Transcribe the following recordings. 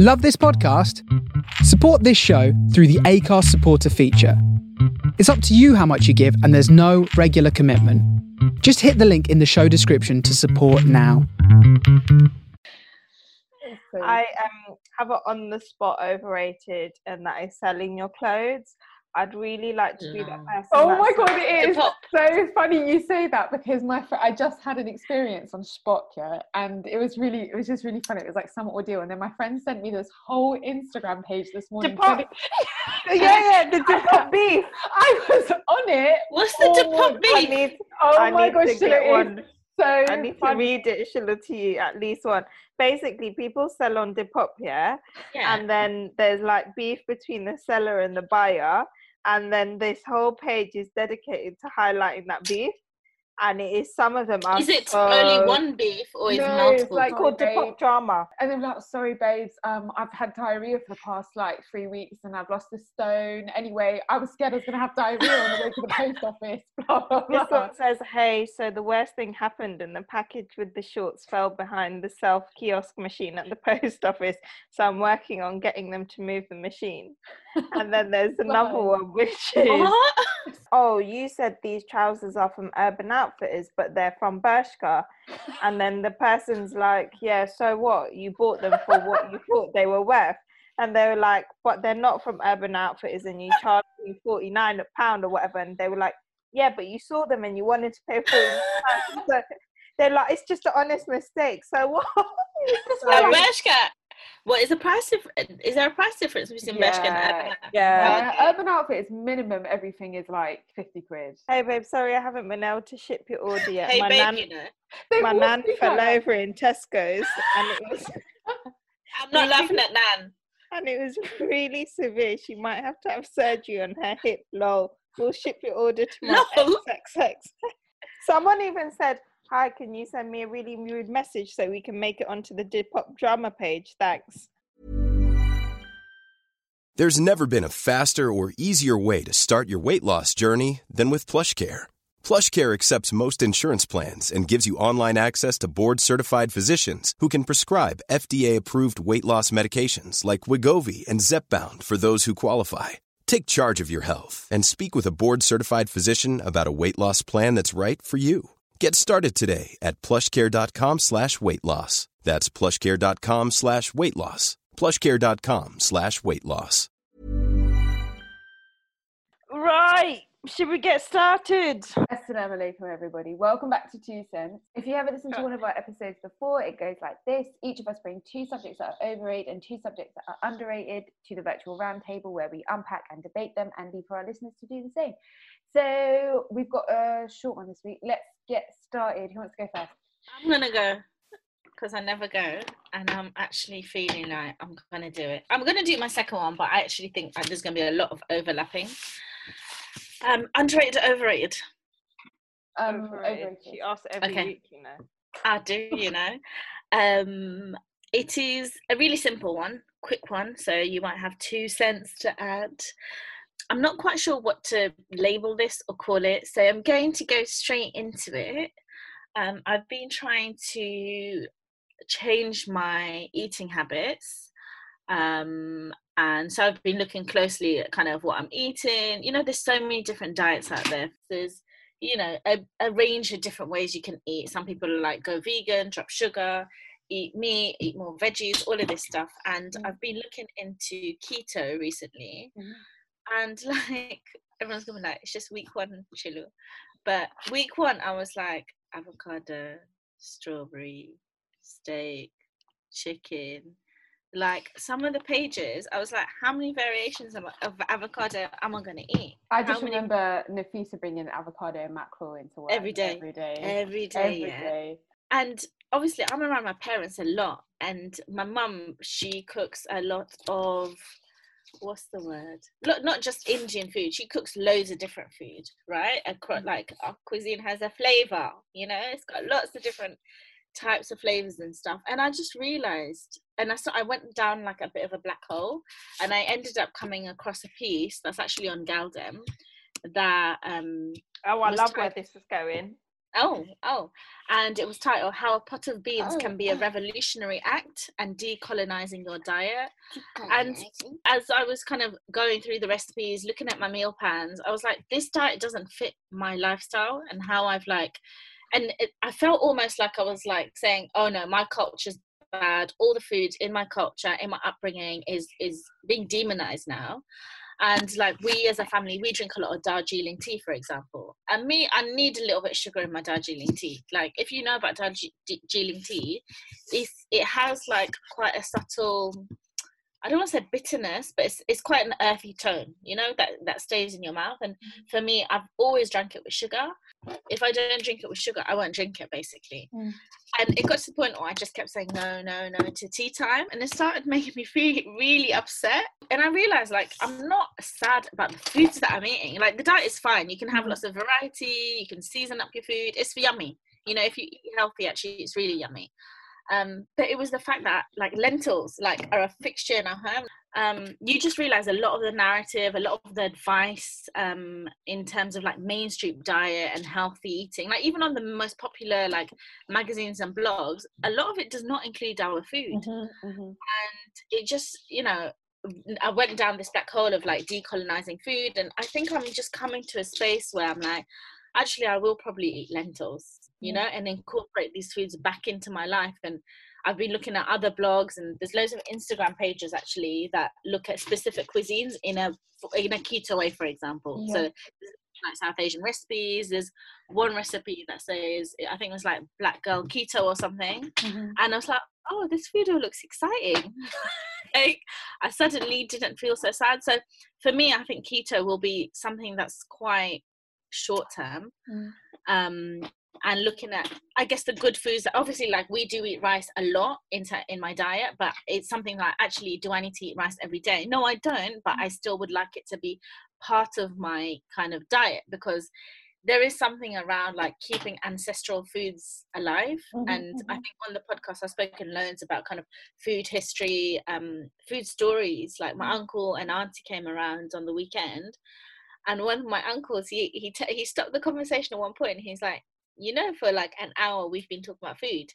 Love this podcast? Support this show through the Acast supporter feature. It's up to you how much you give, and there's no regular commitment. Just hit the link in the show description to support now. I um have it on the spot overrated, and that is selling your clothes. I'd really like to be that person. Oh my god, it is so funny you say that because my fr- I just had an experience on Spock, yeah, and it was really, it was just really funny. It was like some ordeal, and then my friend sent me this whole Instagram page this morning. Depop. yeah, yeah, the Depop beef. I was on it. What's the Depop morning. I beef? need, Oh I my need gosh, to Sheila, get it is one. So I need to read it, Sheila, to you at least one. Basically, people sell on Depop, yeah, Yeah. and then there's like beef between the seller and the buyer, and then this whole page is dedicated to highlighting that beef, and it is some of them are Is it so- only one beef or is it No, it's like- called Sorry, Depop babe. drama. And then like, sorry, babes, um, I've had diarrhea for the past like three weeks and I've lost a stone. Anyway, I was scared I was gonna have diarrhea on the way to the post office. Blah blah This one says, "Hey, so the worst thing happened, and the package with the shorts fell behind the self kiosk machine at the post office. So I'm working on getting them to move the machine." And then there's another one which is, What? "Oh, you said these trousers are from Urban Outfitters, but they're from Bershka." And then the person's like, "Yeah, so what? You bought them for what you thought they were worth." And they were like, "But they're not from Urban Outfitters, and you charged me forty nine a pound or whatever." And they were like yeah, but you saw them and you wanted to pay for it. so they're like, it's just an honest mistake. So what? So Bershka. What is the price difference? Is there a price difference between Bershka and Yeah. Urban? yeah. Uh, Urban Outfitters minimum everything is like fifty quid. Hey babe, sorry I haven't been able to ship your order yet. Hey, my babe, nan, you know. My nan fell that. over in Tesco's and it was I'm not laughing at Nan. and it was really severe. She might have to have surgery on her hip. Lol. We'll ship your order to my XXX. Someone even said, Hi, can you send me a really rude message so we can make it onto the Depop drama page? Thanks. There's never been a faster or easier way to start your weight loss journey than with PlushCare. PlushCare accepts most insurance plans and gives you online access to board-certified physicians who can prescribe FDA-approved weight loss medications like Wegovy and Zepbound for those who qualify. Take charge of your health and speak with a board-certified physician about a weight loss plan that's right for you. Get started today at plushcare.com slash weight loss. That's plushcare.com slash weight loss. plushcare.com slash weight loss. Right. Should we get started? Assalamu alaikum, everybody. Welcome back to Two Cents. If you haven't listened to one of our episodes before, it goes like this. Each of us bring two subjects that are overrated and two subjects that are underrated to the virtual roundtable where we unpack and debate them and leave for our listeners to do the same. So we've got a short one this week. Let's get started. Who wants to go first? I'm gonna go because I never go, and I'm actually feeling like I'm gonna do it. I'm gonna do my second one, but I actually think there's gonna be a lot of overlapping. Um, underrated, or overrated. Um, Overrated. overrated. She asks every Okay. week, you know. I do, you know. Um, it is a really simple one, quick one, so you might have two cents to add. I'm not quite sure what to label this or call it, so I'm going to go straight into it. Um, I've been trying to change my eating habits. Um, and so I've been looking closely at kind of what I'm eating. You know, there's so many different diets out there. There's you know a, a range of different ways you can eat some people are like go vegan drop sugar eat meat eat more veggies all of this stuff and Mm. i've been looking into keto recently Mhm. And like everyone's gonna be like it's just week one Shilu but week one i was like avocado strawberry steak chicken like some of the pages i was like how many variations of, of avocado am i gonna eat I How just many- remember Nafisa bringing avocado and mackerel into work Every day. Every day. every day Every yeah day. and obviously i'm around my parents a lot and my mum she cooks a lot of what's the word? Not, not just indian food she cooks loads of different food right? Acro- like our cuisine has a flavor you know? It's got lots of different types of flavors and stuff. And i just realized and i saw i went down like a bit of a black hole and i ended up coming across a piece that's actually on gal-dem that um Oh, I love where this is going. Oh, oh. And it was titled How a Pot of Beans oh, Can Be a Revolutionary Act and Decolonizing Your Diet. And as I was kind of going through the recipes, looking at my meal plans, I was like, this diet doesn't fit my lifestyle and how I've like, and it, I felt almost like I was like saying, oh no, my culture's bad. All the food in my culture, in my upbringing, is is being demonized now and like we as a family we drink a lot of darjeeling tea for example. And me i need a little bit of sugar in my darjeeling tea. Like if you know about darjeeling tea it's, it has like quite a subtle I don't want to say bitterness, but it's it's quite an earthy tone, you know, that that stays in your mouth. And mm-hmm. for me, I've always drank it with sugar. If I don't drink it with sugar, I won't drink it basically. Mm. And it got to the point where I just kept saying no, no, no to tea time, and it started making me feel really upset. And I realized like I'm not sad about the foods that I'm eating. Like the diet is fine. You can have mm. lots of variety. You can season up your food. It's yummy. You know, if you eat healthy, actually, it's really yummy. Um, but it was the fact that like lentils like are a fixture in our home. Um, you just realize a lot of the narrative, a lot of the advice um, in terms of like mainstream diet and healthy eating, like even on the most popular like magazines and blogs, a lot of it does not include our food, mm-hmm, mm-hmm. and it just you know I went down this black hole of like decolonizing food, and I think I'm just coming to a space where I'm like, actually, I will probably eat lentils you know, and incorporate these foods back into my life. And I've been looking at other blogs, and there's loads of Instagram pages actually that look at specific cuisines in a in a keto way, for example. Yeah. So like South Asian recipes. There's one recipe that says I think it was like black girl keto or something, mm-hmm. and I was like, oh, this video looks exciting. like I suddenly didn't feel so sad. So for me, I think keto will be something that's quite short term. Mm. Um, and looking at i guess the good foods obviously like we do eat rice a lot in, in my diet but it's something like actually do i need to eat rice every day no i don't but i still would like it to be part of my kind of diet because there is something around like keeping ancestral foods alive mm-hmm, and mm-hmm. i think on the podcast i've spoken loads about kind of food history um food stories like my mm-hmm. uncle and auntie came around on the weekend and one of my uncles he he, t- he stopped the conversation at one point and he's like you know, for like an hour, we've been talking about food.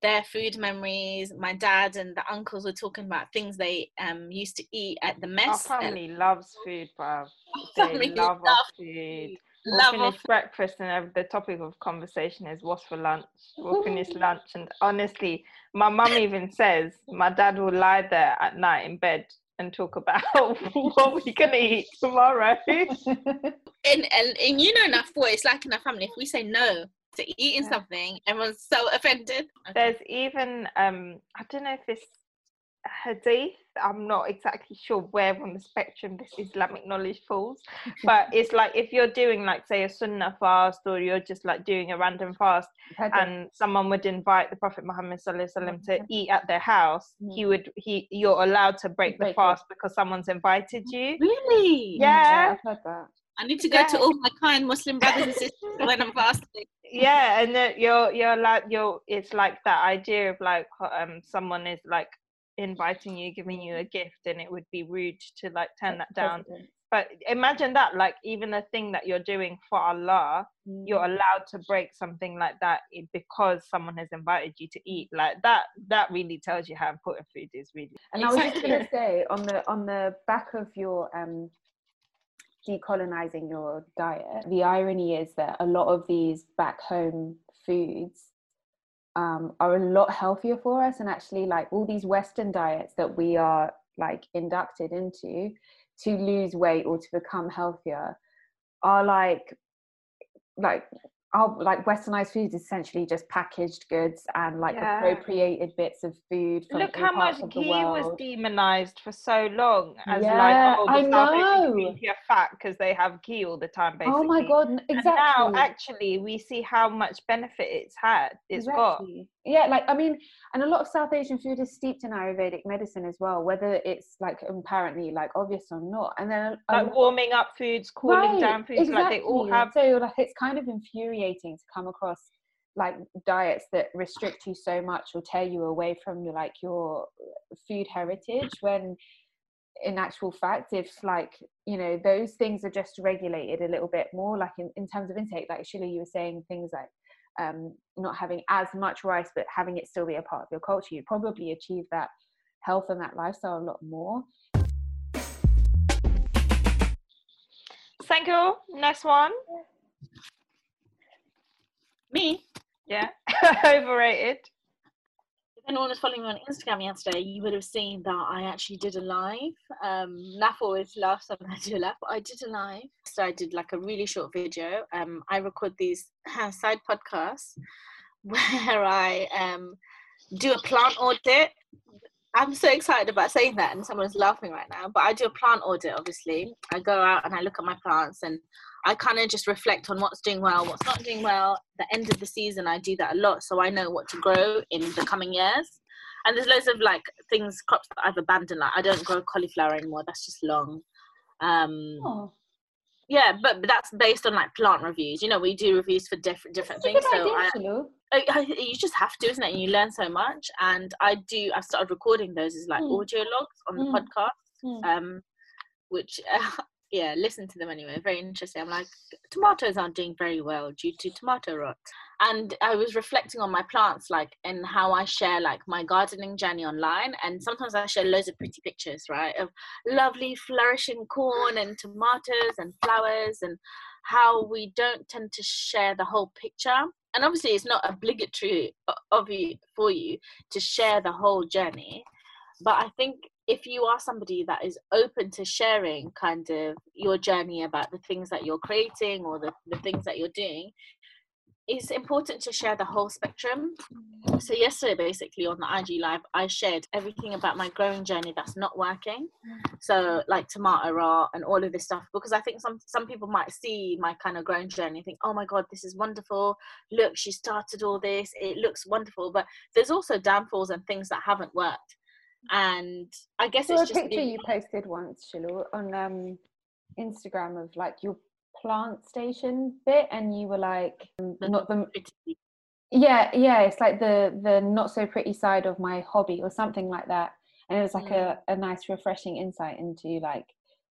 Their food memories. My dad and the uncles were talking about things they um used to eat at the mess. Our family and, loves food, bruv. They love our food. We'll finish breakfast and the topic of conversation is what's for lunch. We'll finish lunch and honestly, my mum even says my dad will lie there at night in bed and talk about what we're gonna eat tomorrow. and, and and you know enough what it's like in our family. If we say no, to eating yeah. something, everyone's so offended. Okay. There's even um I don't know if it's hadith. I'm not exactly sure where on the spectrum this Islamic knowledge falls, but it's like if you're doing like say a sunnah fast or you're just like doing a random fast, and someone would invite the Prophet Muhammad sallallahu to eat at their house, mm-hmm. he would he you're allowed to break, break the fast it. because someone's invited you. Really? Yeah. I've heard that. I need to go yeah. to all my kind Muslim brothers and sisters when I'm fasting. Yeah, and that you're you're like you're it's like that idea of like um someone is like inviting you, giving you a gift, and it would be rude to like turn that down. But imagine that, like even the thing that you're doing for Allah, mm. you're allowed to break something like that because someone has invited you to eat. Like that, that really tells you how important food is, really. And exactly. I was just gonna say on the on the back of your um decolonizing your diet, the irony is that a lot of these back home foods um, are a lot healthier for us. And actually, like all these Western diets that we are like inducted into to lose weight or to become healthier are like like our like westernized foods essentially just packaged goods and like yeah. appropriated bits of food from look how much ghee was demonized for so long as yeah, like oh the I know. you're fat because they have ghee all the time basically oh my god exactly and now actually we see how much benefit it's had it's exactly. got yeah like i mean and a lot of south asian food is steeped in ayurvedic medicine as well whether it's like apparently like obvious or not and then um, like warming up foods cooling right, down foods exactly. like they all have so like it's kind of infuriating to come across like diets that restrict you so much or tear you away from your like your food heritage when in actual fact if like you know those things are just regulated a little bit more like in, in terms of intake like Sheila you were saying things like um, not having as much rice but having it still be a part of your culture you probably achieve that health and that lifestyle a lot more Thank you. Next one. Me, Yeah. Overrated. Anyone was following me on Instagram yesterday, you would have seen that I actually did a live. Um, Naf always laughs when I do a live, but I did a live. So I did like a really short video. Um, I record these side podcasts where I um, do a plant audit. I'm so excited about saying that, and someone's laughing right now. But I do a plant audit, obviously. I go out and I look at my plants and I kind of just reflect on what's doing well, what's not doing well. The end of the season, I do that a lot, so I know what to grow in the coming years. And there's loads of like things, crops that I've abandoned. Like I don't grow cauliflower anymore. That's just long. Um, oh, yeah, but, but that's based on like plant reviews. You know, we do reviews for different different things. So idea, I, you just have to, isn't it? And you learn so much. And I do. I've started recording those as like Mm. audio logs on the Mm. podcast Mm. um, which uh, yeah, listen to them anyway. Very interesting. I'm like, tomatoes aren't doing very well due to tomato rot. And I was reflecting on my plants, like, and how I share like my gardening journey online. And sometimes I share loads of pretty pictures, right, of lovely flourishing corn and tomatoes and flowers, and how we don't tend to share the whole picture. And obviously, it's not obligatory of you for you to share the whole journey but i think if you are somebody that is open to sharing kind of your journey about the things that you're creating or the, the things that you're doing it's important to share the whole spectrum. So yesterday basically on the ig live i shared everything about my growing journey that's not working. So like tomato rot and all of this stuff because i think some some people might see my kind of growing journey and think oh my god this is wonderful. Look she started all this. It looks wonderful. But there's also downfalls and things that haven't worked. And i guess I saw a just picture you posted once, Shilu, on um, Instagram of like your plant station bit, and you were like, um, not the yeah, yeah, it's like the the not so pretty side of my hobby or something like that. And it was like a, a nice, refreshing insight into like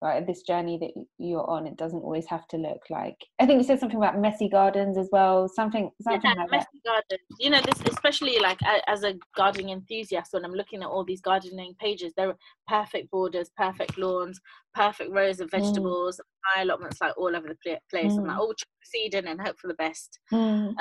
right this journey that you're on. It doesn't always have to look like. I think you said something about messy gardens as well. Something something yeah, like that. messy gardens. You know, this especially like as a gardening enthusiast, when I'm looking at all these gardening pages, there are perfect borders, perfect lawns, perfect rows of vegetables, high allotments like all over the pla- place. I'm like, Mm. oh, in and hope for the best. Mm.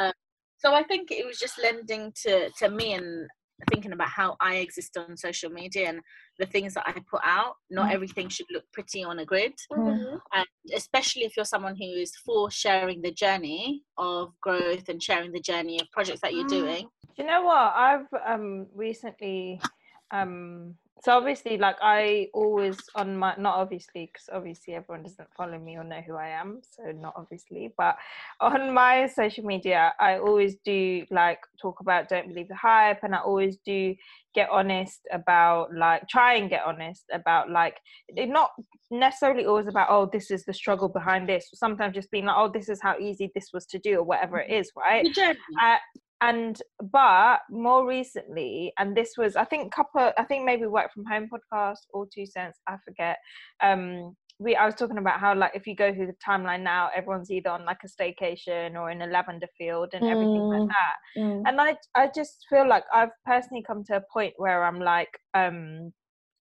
So I think it was just lending to to me and thinking about how I exist on social media and the things that I put out. Not Mm. everything should look pretty on a grid. Mm. and especially if you're someone who is for sharing the journey of growth and sharing the journey of projects that you're Mm. doing Do you know what? I've um recently um so obviously like I always on my not obviously because obviously everyone doesn't follow me or know who I am, so not obviously, but on my social media I always do like talk about don't believe the hype and I always do get honest about like try and get honest about like not necessarily always about oh this is the struggle behind this. Sometimes just being like oh this is how easy this was to do or whatever it is right? Uh, and but more recently and this was i think couple i think maybe work from home podcast or two cents i forget um we i was talking about how like if you go through the timeline now everyone's either on like a staycation or in a lavender field and everything like Mm. that Mm. and i i just feel like i've personally come to a point where i'm like um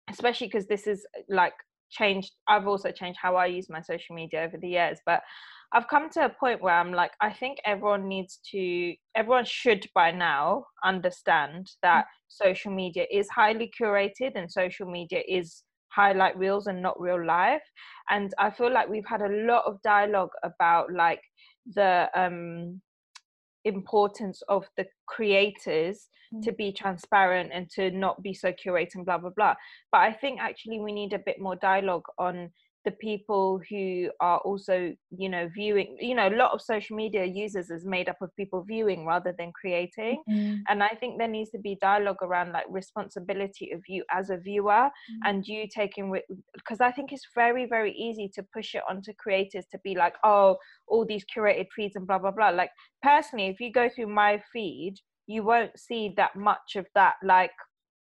especially because this is like changed i've also changed how i use my social media over the years but i've come to a point where i'm like i think everyone needs to everyone should by now understand that social media is highly curated and social media is highlight reels and not real life. And i feel like we've had a lot of dialogue about like the um importance of the creators to be transparent and to not be so curated and blah blah blah. But i think actually we need a bit more dialogue on the people who are also you know viewing you know a lot of social media users is made up of people viewing rather than creating. Mm. and i think there needs to be dialogue around like responsibility of you as a viewer and you taking because i think it's very very easy to push it onto creators to be like oh all these curated feeds and blah blah blah. Like personally if you go through my feed you won't see that much of that like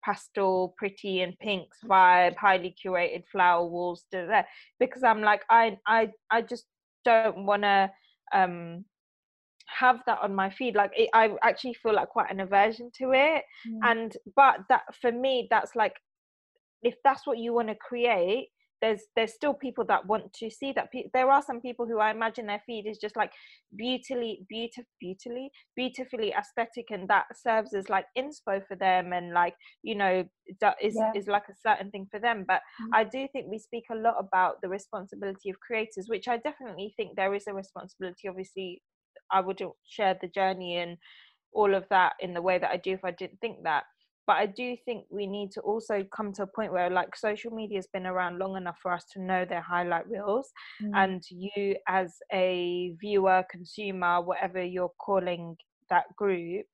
pastel pretty and pinks vibe highly curated flower walls to there because i'm like i i i just don't want to um have that on my feed like it, i actually feel like quite an aversion to it Mm. and but that for me that's like if that's what you want to create there's there's still people that want to see that pe- there are some people who i imagine their feed is just like beautifully beautiful beautifully beautifully aesthetic and that serves as like inspo for them and like you know is Yeah. is like a certain thing for them but Mhm. i do think we speak a lot about the responsibility of creators which i definitely think there is a responsibility obviously i wouldn't share the journey and all of that in the way that i do if i didn't think that but i do think we need to also come to a point where like social media has been around long enough for us to know their highlight reels. Mm. and you as a viewer consumer whatever you're calling that group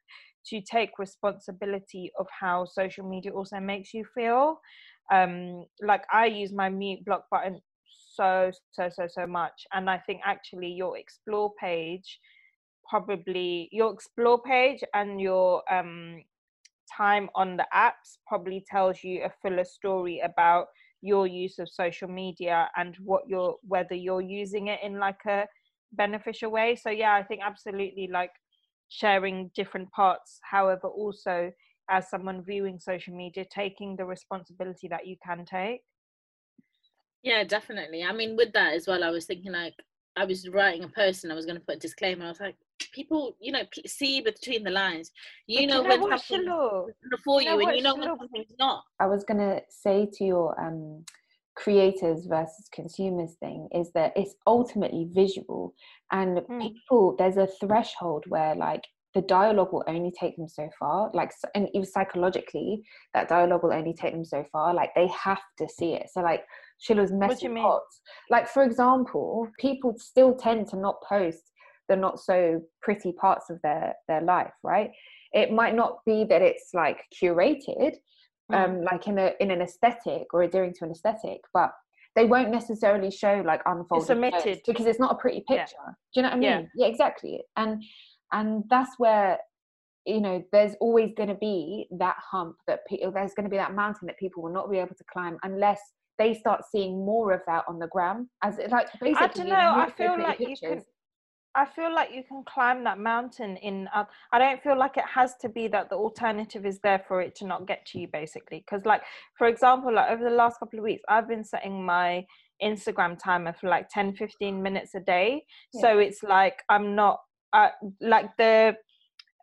to take responsibility of how social media also makes you feel. Um like i use my mute block button so so so so much. And i think actually your explore page probably your explore page and your um time on the apps probably tells you a fuller story about your use of social media and what you're whether you're using it in like a beneficial way so yeah i think absolutely like sharing different parts however also as someone viewing social media taking the responsibility that you can take Yeah, definitely. I mean, with that as well, I was thinking like I was writing a post and I was going to put a disclaimer. I was like, people, you know, p- see between the lines. You But know, when Shilu? before you you, and you know when something's not. I was gonna say to your um, creators versus consumers thing is that it's ultimately visual, and Mm. people there's a threshold where like the dialogue will only take them so far, like and even psychologically that dialogue will only take them so far. Like they have to see it. So like Shilu's do messy pots. Like for example, people still tend to not post the not so pretty parts of their their life, right? It might not be that it's like curated, Mm. um, like in a in an aesthetic or adhering to an aesthetic, but they won't necessarily show like unfolded notes omitted. because it's not a pretty Yeah. picture. Do you know what I mean? Yeah. yeah, exactly. And and that's where you know there's always going to be that hump that pe- there's going to be that mountain that people will not be able to climb unless they start seeing more of that on the gram as it like basically I don't know. I feel like you can. I feel like you can climb that mountain in. Uh, I don't feel like it has to be that the alternative is there for it to not get to you, basically. Because, like, for example, like over the last couple of weeks, I've been setting my Instagram timer for like 10, 15 minutes a day. Yeah. So it's like I'm not uh, like the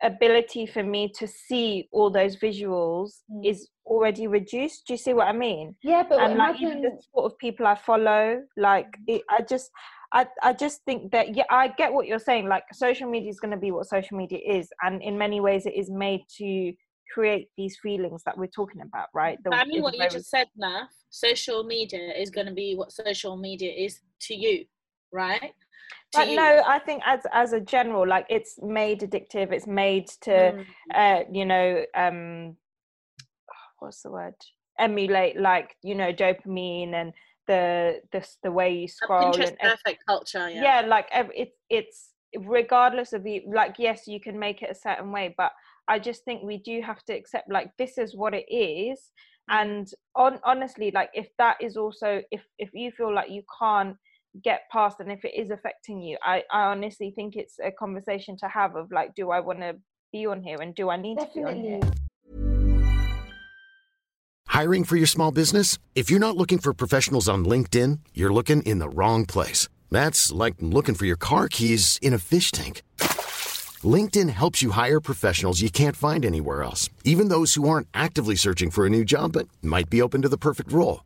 ability for me to see all those visuals Mm. is already reduced. Do you see what I mean? yeah but and like even the sort of people I follow, like it, I just, I, I just think that yeah, I get what you're saying. Like social media is going to be what social media is, and in many ways, it is made to create these feelings that we're talking about, right? The, I mean, what you just said, Naf, social media is going to be what social media is to you, right? But you. no, I think as as a general, like it's made addictive. It's made to, Mm. uh, you know, um, what's the word? Emulate like you know dopamine and the the the way you scroll and perfect culture, yeah. yeah, like ev- it's it's regardless of you like yes you can make it a certain way but i just think we do have to accept like this is what it is and on honestly like if that is also if if you feel like you can't get past and if it is affecting you i i honestly think it's a conversation to have of like do i want to be on here and do i need to be on here Hiring for your small business? If you're not looking for professionals on LinkedIn, you're looking in the wrong place. That's like looking for your car keys in a fish tank. LinkedIn helps you hire professionals you can't find anywhere else, even those who aren't actively searching for a new job but might be open to the perfect role.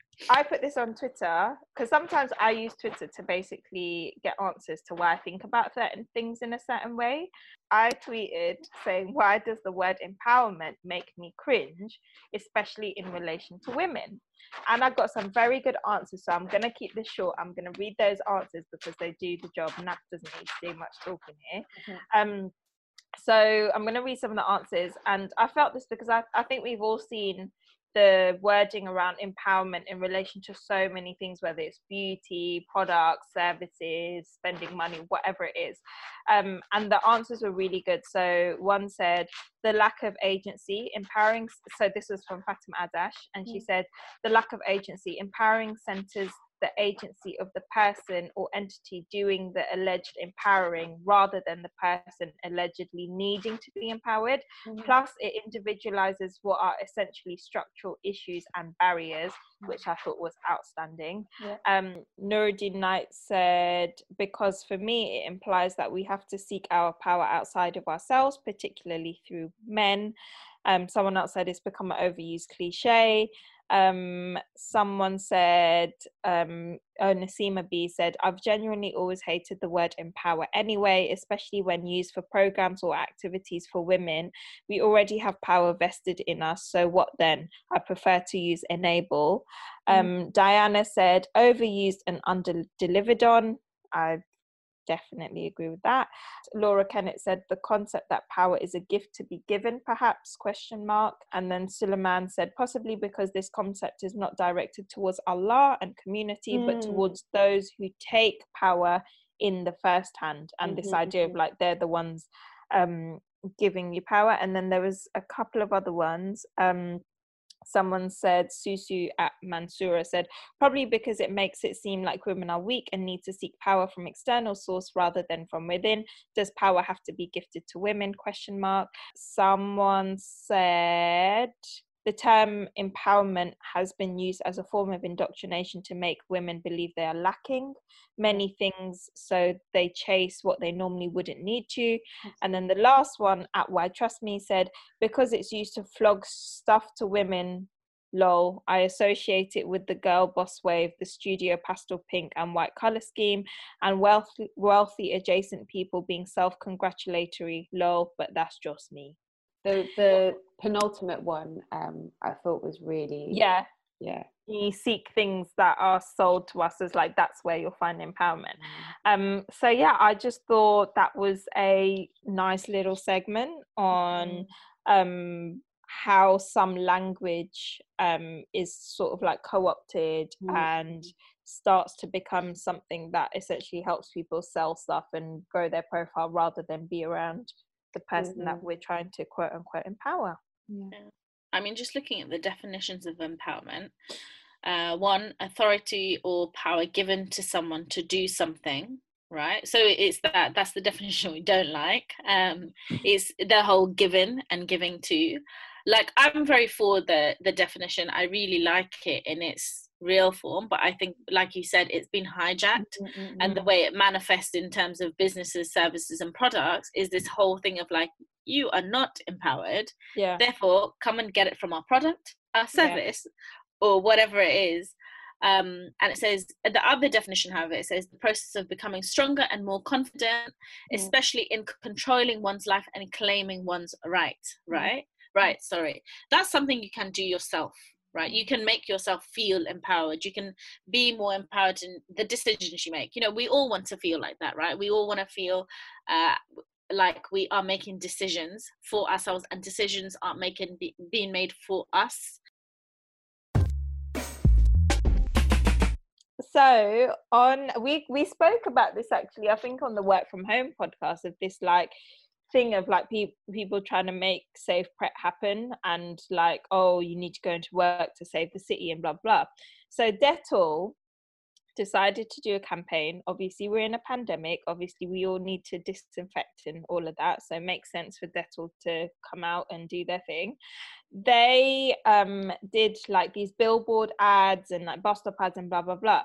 I put this on Twitter because sometimes I use Twitter to basically get answers to why I think about certain things in a certain way. I tweeted saying, Why does the word empowerment make me cringe, especially in relation to women? And I got some very good answers. So I'm going to keep this short. I'm going to read those answers because they do the job. Nat doesn't need to do much talking here. Mm-hmm. Um, so I'm going to read some of the answers. And I felt this because I, I think we've all seen the wording around empowerment in relation to so many things, whether it's beauty, products, services, spending money, whatever it is. Um, and the answers were really good. So one said, the lack of agency, empowering. So this was from Fatima Adash, and she mm. said, the lack of agency, empowering centers the agency of the person or entity doing the alleged empowering rather than the person allegedly needing to be empowered. Mm-hmm. Plus, it individualizes what are essentially structural issues and barriers, which I thought was outstanding. Yeah. Um, Nuruddin Knight said, because for me, it implies that we have to seek our power outside of ourselves, particularly through men. Um, someone else said it's become an overused cliche. Um, someone said, um, oh, Nasima B said, I've genuinely always hated the word empower anyway, especially when used for programs or activities for women. We already have power vested in us, so what then? I prefer to use enable. Mm. Um, mm. Diana said, overused and under delivered on. I definitely agree with that. Laura kennett said the concept that power is a gift to be given perhaps question mark. And then suleiman said possibly because this concept is not directed towards allah and community mm. but towards those who take power in the first hand. And mm-hmm, this idea mm-hmm. of like they're the ones um giving you power. And then there was a couple of other ones. Um someone said susu at mansura said probably because it makes it seem like women are weak and need to seek power from external source rather than from within. Does power have to be gifted to women? Question mark. Someone said the term empowerment has been used as a form of indoctrination to make women believe they are lacking. Many things so they chase what they normally wouldn't need to. And then the last one at why trust me said because it's used to flog stuff to women lol i associate it with the girl boss wave the studio pastel pink and white color scheme and wealthy wealthy adjacent people being self-congratulatory lol but that's just me the the penultimate one um i thought was really yeah yeah we seek things that are sold to us as like that's where you'll find empowerment mm. um so yeah i just thought that was a nice little segment on mm. um how some language um is sort of like co-opted mm. and starts to become something that essentially helps people sell stuff and grow their profile rather than be around the person mm-hmm. that we're trying to quote unquote empower. Yeah. I mean, just looking at the definitions of empowerment, uh, one, authority or power given to someone to do something, right? So it's that that's the definition we don't like. Um, is the whole given and giving to. Like I'm very for the the definition. I really like it and its real form but i think like you said it's been hijacked mm-hmm. and the way it manifests in terms of businesses services and products is this whole thing of like you are not empowered yeah therefore come and get it from our product our service yeah. or whatever it is um, and it says the other definition however it says the process of becoming stronger and more confident mm. especially in controlling one's life and claiming one's right mm. right mm. right sorry that's something you can do yourself right? You can make yourself feel empowered. You can be more empowered in the decisions you make. You know we all want to feel like that right? We all want to feel uh, like we are making decisions for ourselves and decisions aren't making be, being made for us. So on we we spoke about this actually i think on the work from home podcast of this like thing of like pe- people trying to make safe prep happen and like oh you need to go into work to save the city and blah blah. So dettol decided to do a campaign. Obviously we're in a pandemic. Obviously we all need to disinfect and all of that so it makes sense for dettol to come out and do their thing. They um did like these billboard ads and like bus stop ads and blah blah blah.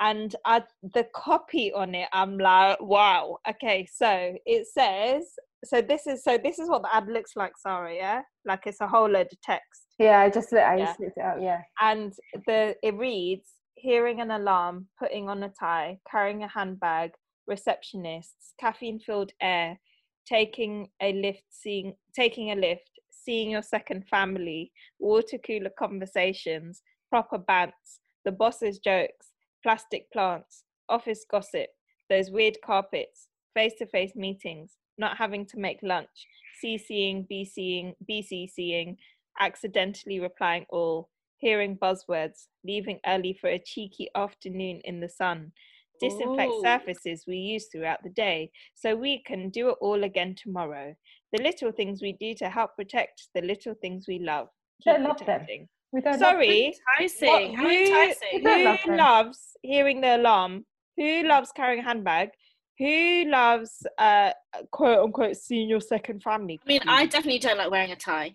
And I, the copy on it i'm like wow okay so it says so this is so this is what the ad looks like, sorry Yeah, like it's a whole load of text, Yeah, I just I Yeah. just looked it up. Yeah. and the it reads: hearing an alarm, putting on a tie, carrying a handbag, receptionists, caffeine-filled air, taking a lift, seeing taking a lift, seeing your second family, water cooler conversations, proper bants, the boss's jokes, plastic plants, office gossip, those weird carpets, face-to-face meetings, not having to make lunch, CCing, BCing, BCCing, accidentally replying all, hearing buzzwords, leaving early for a cheeky afternoon in the sun, disinfect Ooh. surfaces we use throughout the day so we can do it all again tomorrow. The little things we do to help protect the little things we love. Don't Keep love them. protecting. We don't. Sorry, Enticing. How who, enticing. don't love who loves hearing the alarm? Who loves carrying a handbag? Who loves uh quote unquote seeing your second family? I mean, I definitely don't like wearing a tie.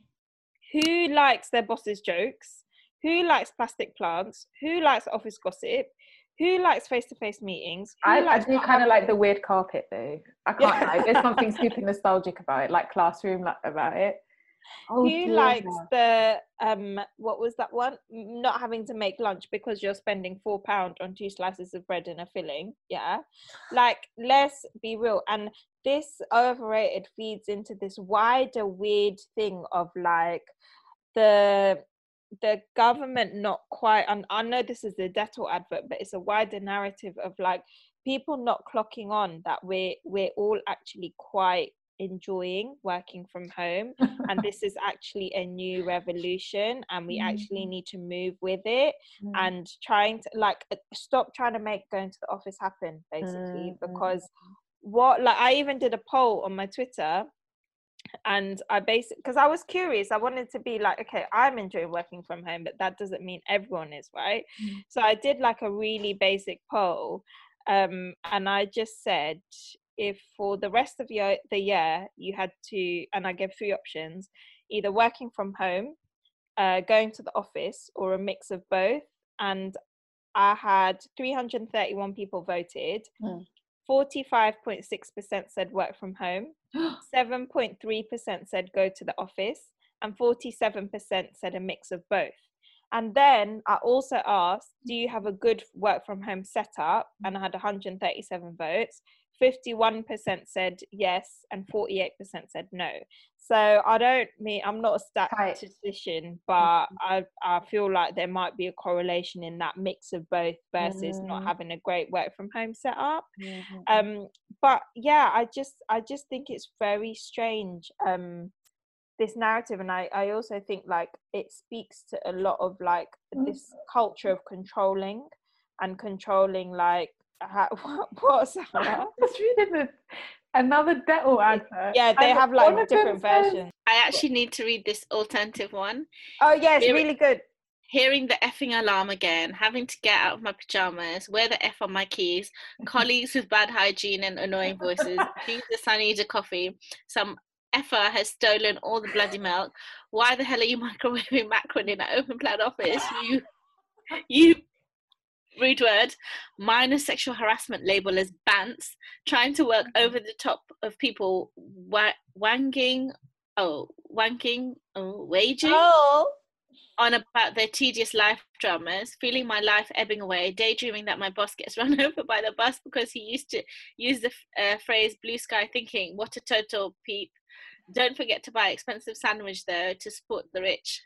who likes their boss's jokes? Who likes plastic plants? Who likes office gossip? Who likes face-to-face meetings? Who I, I do not kind of like the weird carpet though. I can't Yeah. lie. There's something super nostalgic about it, like classroom like, about it. Oh, Who dear. likes the um? What was that one? Not having to make lunch because you're spending four pound on two slices of bread and a filling. Yeah, like let's be real. And this overrated feeds into this wider weird thing of like the the government not quite and i know this is the Dettol advert but it's a wider narrative of like people not clocking on that we're we're all actually quite enjoying working from home and this is actually a new revolution and we actually need to move with it Mm. and trying to like uh, stop trying to make going to the office happen basically Mm, mm, because what like i even did a poll on my twitter and i basically because i was curious i wanted to be like okay i'm enjoying working from home but that doesn't mean everyone is right Mm. so i did like a really basic poll um and i just said if for the rest of your, the year you had to and i gave three options either working from home uh, going to the office or a mix of both and i had 331 people voted. Mm. 45.6% said work from home. 7.3% said go to the office and 47% said a mix of both. And then i also asked do you have a good work from home setup? And i had 137 votes 51% said yes and 48% said no. So i don't mean i'm not a statistician but i i feel like there might be a correlation in that mix of both versus not Mm. having a great work from home setup. Mhm. um but yeah i just i just think it's very strange um this narrative and i i also think like it speaks to a lot of like this culture of controlling and controlling like how, uh, what, what's I was reading the, another Dettol advert. yeah they and have like of them different says- versions I actually need to read this alternative one. oh yeah it's Here really good Hearing the effing alarm again, having to get out of my pajamas, wear the F on my keys, colleagues with bad hygiene and annoying voices, Jesus, I need a coffee. Some effer has stolen all the bloody milk. Why the hell are you microwaving macaroni in an open plan office? You, you, rude word, minor sexual harassment label as bants, trying to work over the top of people wa- wanging, oh, wanking, oh, waging oh on about their tedious life dramas, feeling my life ebbing away, daydreaming that my boss gets run over by the bus because he used to use the f- uh, phrase blue sky thinking, what a total peep. Don't forget to buy expensive sandwich though to support the rich.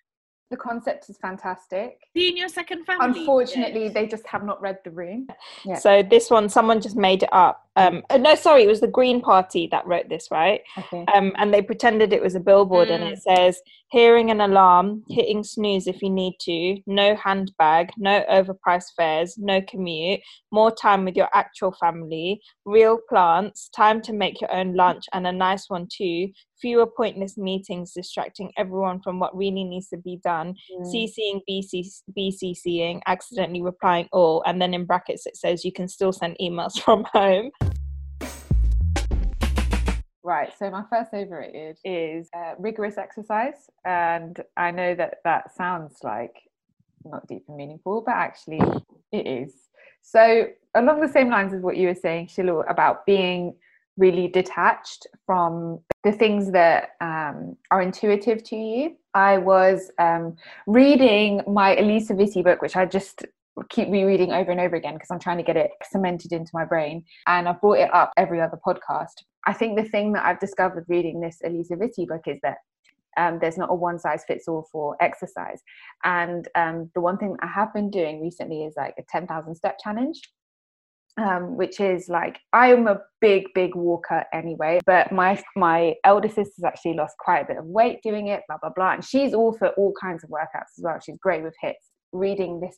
The concept is fantastic. Seeing your second family. Unfortunately, yes. they just have not read the room. Yeah. so this one someone just made it up um uh, no sorry it was the green party that wrote this right Okay. um, and they pretended it was a billboard and it says hearing an alarm hitting snooze if you need to no handbag no overpriced fares no commute more time with your actual family real plants time to make your own lunch and a nice one too fewer pointless meetings distracting everyone from what really needs to be done Mm. ccing BC, bccing accidentally replying all and then in brackets it says you can still send emails from home Right. So my first overrated is uh, rigorous exercise, and I know that that sounds like not deep and meaningful, but actually it is. So along the same lines as what you were saying, Shilu, about being really detached from the things that um, are intuitive to you. I was um, reading my Alisa Vitti book, which I just keep rereading over and over again because I'm trying to get it cemented into my brain. And I've brought it up every other podcast. I think the thing that I've discovered reading this Alisa Vitti book is that um, there's not a one size fits all for exercise. And um, the one thing I have been doing recently is like a 10,000 step challenge um, which is like I am a big, big walker anyway. But my my elder sister's actually lost quite a bit of weight doing it, blah blah blah, and she's all for all kinds of workouts as well. She's great with HIITs. Reading this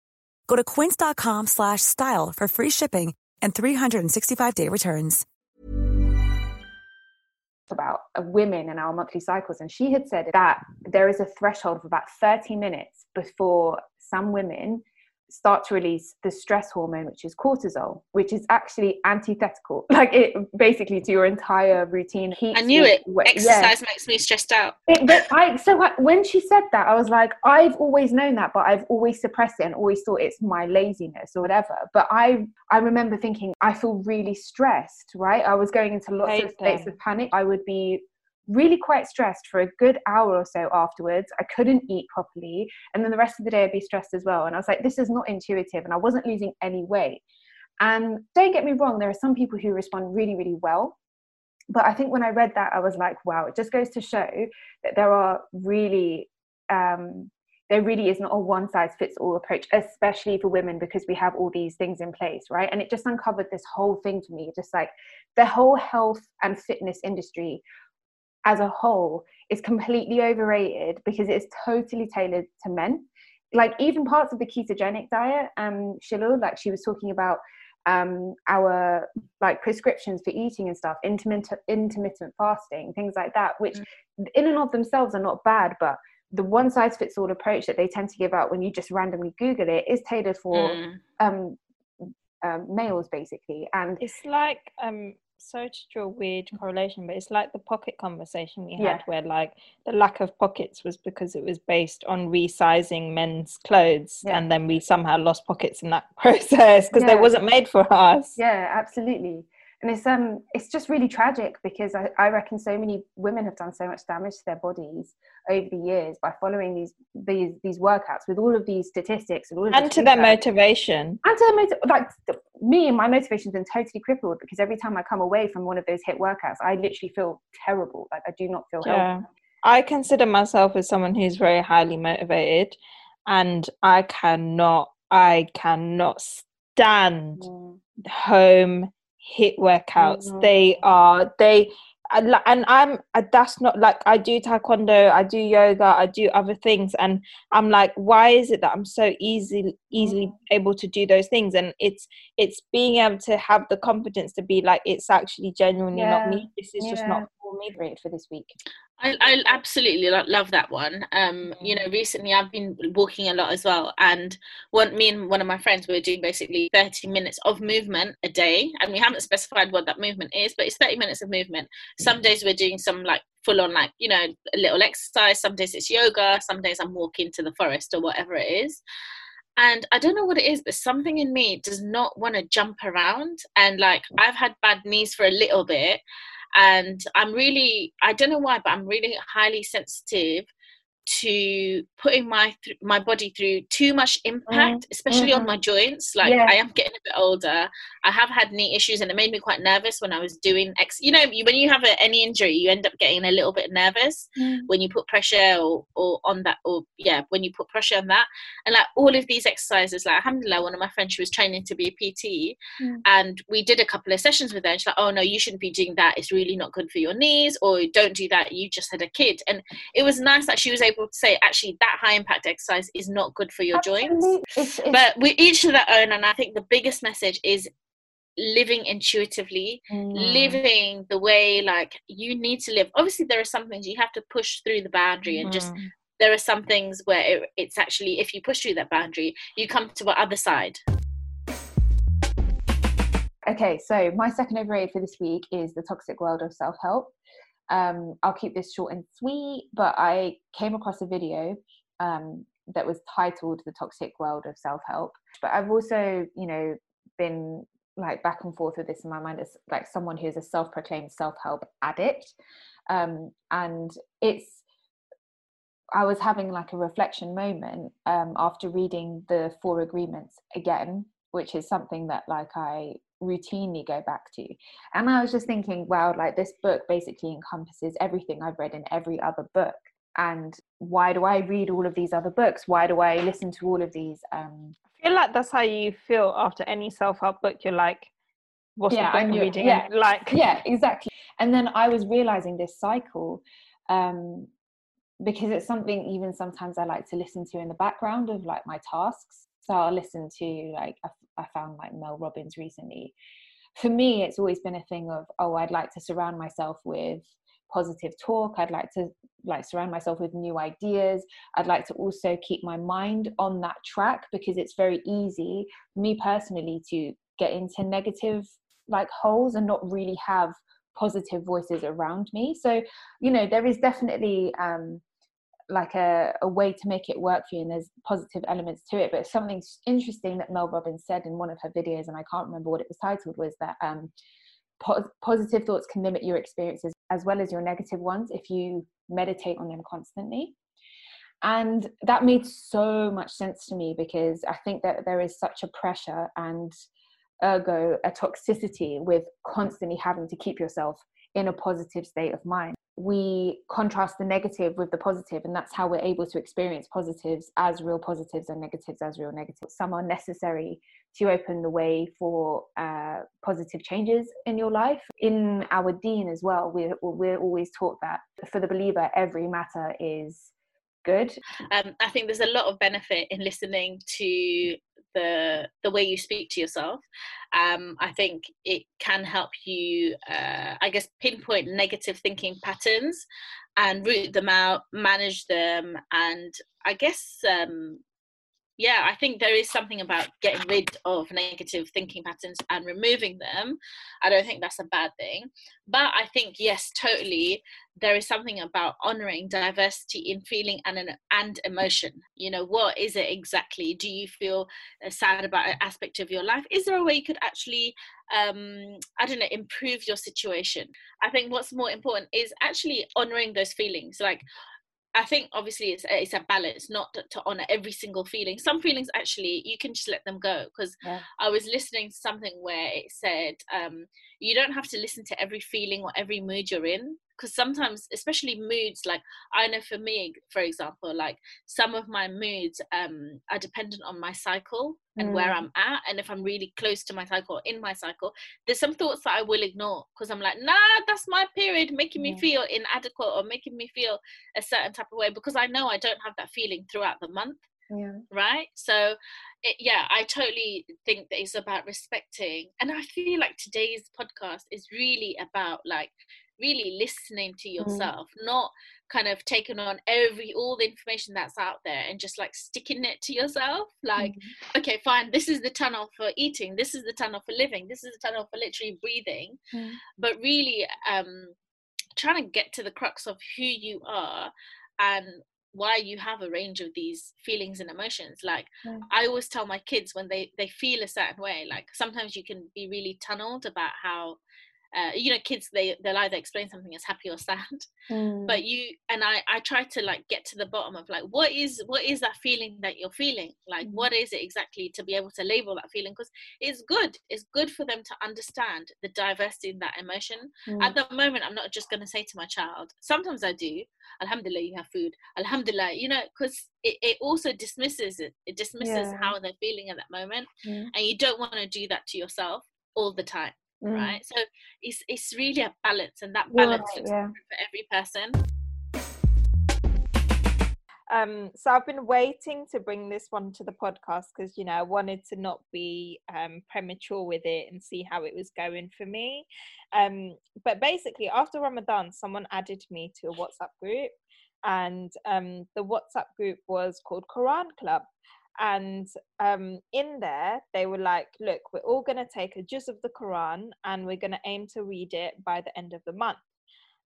Go to quince.com slash style for free shipping and 365-day returns. About women and our monthly cycles, and she had said that there is a threshold of about 30 minutes before some women start to release the stress hormone which is cortisol which is actually antithetical. Like it basically to your entire routine. I knew it. exercise yeah. makes me stressed out. It, but I, so I, when she said that i was like i've always known that but i've always suppressed it and always thought it's my laziness or whatever. But i i remember thinking i feel really stressed right? I was going into lots of states of panic. I would be really quite stressed for a good hour or so afterwards. I couldn't eat properly. And then the rest of the day, I'd be stressed as well. And I was like, this is not intuitive. And I wasn't losing any weight. And don't get me wrong, there are some people who respond really, really well. But I think when I read that, I was like, wow, it just goes to show that there are really, um, there really is not a one size fits all approach, especially for women, because we have all these things in place, right? And it just uncovered this whole thing for me, just like the whole health and fitness industry as a whole is completely overrated because it's totally tailored to men. Like even parts of the ketogenic diet, um, Shilu, like she was talking about um, our like prescriptions for eating and stuff, intermittent intermittent fasting, things like that, which mm. in and of themselves are not bad, but the one size fits all approach that they tend to give out when you just randomly Google it is tailored for mm. um, um, males basically, and it's like um, so to draw a weird mm. correlation, but it's like the pocket conversation we had yeah. where like the lack of pockets was because it was based on resizing men's clothes yeah. and then we somehow lost pockets in that process because yeah. they wasn't made for us. Yeah, absolutely and it's um it's just really tragic because I, I reckon so many women have done so much damage to their bodies over the years by following these these these workouts with all of these statistics and all of and to their motivation and to their motiv- like me and my motivation's been totally crippled because every time I come away from one of those HIIT workouts I literally feel terrible like I do not feel yeah. healthy. I consider myself as someone who's very highly motivated and I cannot I cannot stand mm. home HIIT workouts. Mm-hmm. They are they and I'm that's not like I do taekwondo, I do yoga, I do other things, and I'm like, why is it that I'm so easy easily mm-hmm. able to do those things? And it's it's being able to have the confidence to be like, it's actually genuinely yeah. not me. This is yeah. just not Great for this week. I, I absolutely love that one. Um, you know, recently I've been walking a lot as well, and one me and one of my friends we were doing basically thirty minutes of movement a day, and we haven't specified what that movement is, but it's thirty minutes of movement. Some days we're doing some like full on like you know a little exercise. Some days it's yoga. Some days I'm walking to the forest or whatever it is. And I don't know what it is, but something in me does not want to jump around. And like I've had bad knees for a little bit, and i'm really i don't know why but i'm really highly sensitive to putting my th- my body through too much impact, mm, especially mm-hmm. on my joints. Like yeah. I am getting a bit older. I have had knee issues, and it made me quite nervous when I was doing ex. You know, when you have a, any injury, you end up getting a little bit nervous mm. when you put pressure or, or on that, or yeah, when you put pressure on that. And like all of these exercises, like alhamdulillah, one of my friends, she was training to be a PT, mm. and we did a couple of sessions with her. And she's like, "Oh no, you shouldn't be doing that. It's really not good for your knees, or don't do that. You just had a kid." And it was nice that she was able able to say actually that high impact exercise is not good for your Absolutely. joints it's, it's, but we each to their own and i think the biggest message is living intuitively Mm. living the way like you need to live obviously there are some things you have to push through the boundary and just Mm. there are some things where it, it's actually if you push through that boundary you come to the other side Okay, so my second overrated for this week is the toxic world of self help. Um, I'll keep this short and sweet, but I came across a video um, that was titled "The Toxic World of Self Help." But I've also, you know, been like back and forth with this in my mind as like someone who's a self-proclaimed self-help addict, um, and it's. I was having like a reflection moment um, after reading the Four Agreements again, which is something that like I routinely go back to. And I was just thinking, wow, like this book basically encompasses everything I've read in every other book. And why do I read all of these other books? Why do I listen to all of these? Um, I feel like that's how you feel after any self-help book. You're like, what's Yeah, the of you- reading yeah, it? Like, yeah, exactly. And then I was realizing this cycle um, because it's something even sometimes I like to listen to in the background of like my tasks. So I'll listen to like I, I found like Mel Robbins recently. For me, it's always been a thing of oh, I'd like to surround myself with positive talk. I'd like to like surround myself with new ideas. I'd like to also keep my mind on that track because it's very easy for me personally to get into negative like holes and not really have positive voices around me so you know there is definitely um like a, a way to make it work for you and there's positive elements to it. But something interesting that mel robbins said in one of her videos and i can't remember what it was titled was that um po- positive thoughts can limit your experiences as well as your negative ones if you meditate on them constantly. And that made so much sense to me because i think that there is such a pressure and ergo a toxicity with constantly having to keep yourself in a positive state of mind we contrast the negative with the positive and that's how we're able to experience positives as real positives and negatives as real negatives. Some are necessary to open the way for uh, positive changes in your life. In our deen as well we're, we're always taught that for the believer every matter is good um, I think there's a lot of benefit in listening to the the way you speak to yourself. Um, I think it can help you, uh, I guess, pinpoint negative thinking patterns and root them out, manage them, and I guess. Um, yeah, I think there is something about getting rid of negative thinking patterns and removing them. I don't think that's a bad thing. But I think, yes, totally, there is something about honoring diversity in feeling and and emotion. You know what is it exactly? Do you feel uh, sad about an aspect of your life? Is there a way you could actually um i don't know improve your situation? I think what's more important is actually honoring those feelings. Like I think obviously it's a, it's a balance, not to, to honor every single feeling. Some feelings actually you can just let them go. Because Yeah. I was listening to something where it said um, you don't have to listen to every feeling or every mood you're in. Because sometimes, especially moods, like I know for me, for example, like some of my moods um, are dependent on my cycle and where Mm. I'm at, and if I'm really close to my cycle or in my cycle, there's some thoughts that I will ignore because I'm like, nah, that's my period making me Yeah. feel inadequate or making me feel a certain type of way because I know I don't have that feeling throughout the month, yeah right? So, it, yeah, I totally think that it's about respecting, and I feel like today's podcast is really about like really listening to yourself, not kind of taking on every all the information that's out there and just like sticking it to yourself like okay fine this is the tunnel for eating this is the tunnel for living this is the tunnel for literally breathing Mm. but really um trying to get to the crux of who you are and why you have a range of these feelings and emotions like Yeah. i always tell my kids when they they feel a certain way like sometimes you can be really tunneled about how uh, you know kids they they'll either explain something as happy or sad Mm. but you and i i try to like get to the bottom of like what is what is that feeling that you're feeling like Mhm. what is it exactly to be able to label that feeling because it's good it's good for them to understand the diversity in that emotion Mm. at the moment i'm not just going to say to my child sometimes i do alhamdulillah you have food alhamdulillah you know because it, it also dismisses it it dismisses Yeah. how they're feeling at that moment Mm. and you don't want to do that to yourself all the time Mm. right so it's it's really a balance and that balance right, looks yeah. different for every person Um, so I've been waiting to bring this one to the podcast because you know I wanted to not be um, premature with it and see how it was going for me. Um, but basically, after Ramadan, someone added me to a WhatsApp group, and um, the WhatsApp group was called Quran Club. And um, in there, they were like, "Look, we're all going to take a juz of the Quran, and we're going to aim to read it by the end of the month."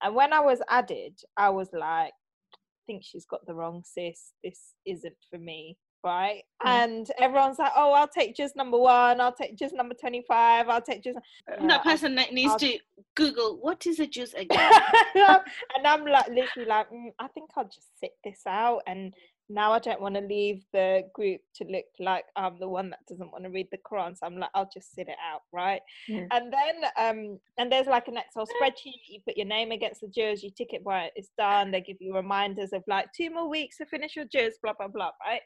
And when I was added, I was like, i think she's got the wrong sis. This isn't for me. Right. Yeah. And everyone's like, oh, I'll take juz number one. I'll take juz number 25. I'll take juz. Yeah, that person that needs I'll- to Google what is a juz again. and I'm like, literally like, mm, I think I'll just sit this out. And now I don't want to leave the group to look like I'm the one that doesn't want to read the Quran. So I'm like, I'll just sit it out, right? Yeah. And then, um, and there's like an Excel spreadsheet. You put your name against the jurors, you tick it by it's done. They give you reminders of like two more weeks to finish your jurors, blah blah blah, right?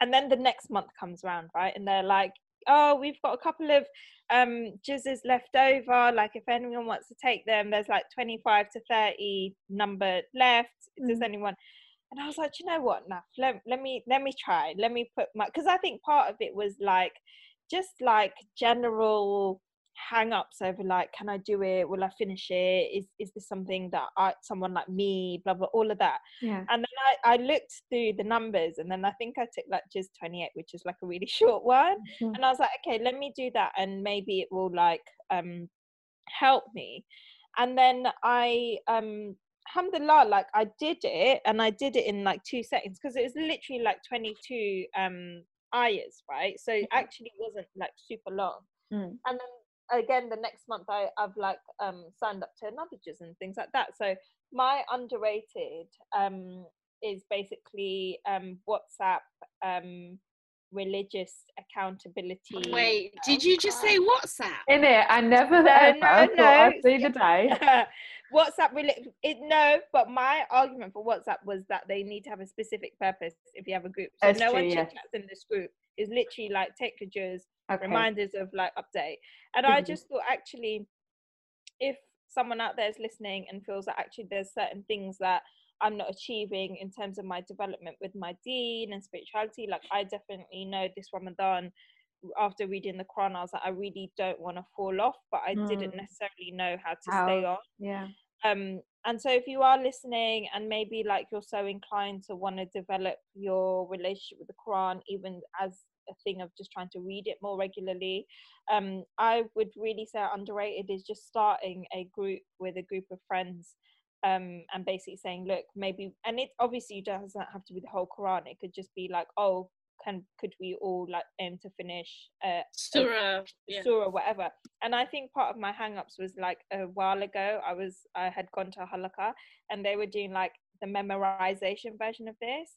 And then the next month comes around, right? And they're like, oh, we've got a couple of um juzes left over. Like if anyone wants to take them, there's like 25 to 30 number left. Does anyone? And I was like, you know what? Nah, let, let me let me try. Let me put my because I think part of it was like just like general hang ups over like can i do it will i finish it is is this something that I, someone like me blah blah all of that Yeah. and then I, I looked through the numbers and then i think i took like juz 28 which is like a really short one Mhm. and i was like okay let me do that and maybe it will like um help me and then i um alhamdulillah like i did it and i did it in like two seconds because it was literally like 22 um ayahs right so it actually wasn't like super long Mm. and then again the next month I, I've like um signed up to another juz and things like that. So my underrated um is basically um WhatsApp um religious accountability. Wait, did you just say WhatsApp? In it, I never No, ever no, thought no. I'd see the day. WhatsApp really it no, but my argument for WhatsApp was that they need to have a specific purpose if you have a group. So That's no true, one yeah. chit chats in this group. Is literally like take pictures, Okay. reminders of like update. And I Mhm. just thought actually, if someone out there is listening and feels that actually there's certain things that I'm not achieving in terms of my development with my deen and spirituality, like I definitely know this Ramadan after reading the Quran, I was like, I really don't want to fall off, but I didn't Mm. necessarily know how to How- stay on Yeah. um and so if you are listening and maybe like you're so inclined to want to develop your relationship with the quran even as a thing of just trying to read it more regularly um i would really say underrated is just starting a group with a group of friends um and basically saying look maybe and it obviously doesn't have to be the whole quran it could just be like oh can could we all like aim to finish uh, a Surah. Yeah. surah whatever and i think part of my hang-ups was like a while ago i was i had gone to halakha and they were doing like the memorization version of this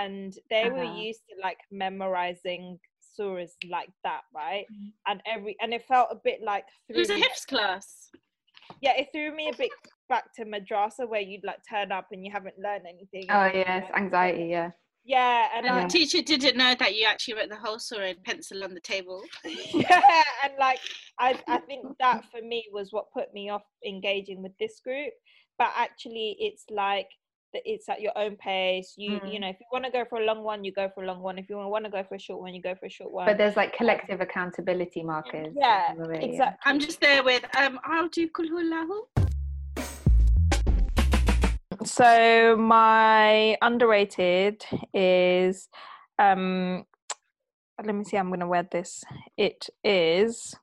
and they were Uh-huh. used to like memorizing surahs like that right Mhm. and every and it felt a bit like It was a hifz class. yeah it threw me a bit back to madrasa where you'd like turn up and you haven't learned anything Oh and, yes, anxiety. Yeah. yeah and And I, the teacher didn't know that you actually wrote the whole story in pencil on the table. yeah and like I, I think that for me was what put me off engaging with this group but actually it's like that it's at your own pace you you Mm. know if you want to go for a long one you go for a long one if you want to go for a short one you go for a short one But there's like collective accountability markers. yeah in a yeah. exactly I'm just there with um I'll do kulhulahu. So my underrated is um let me see i'm going to word this it is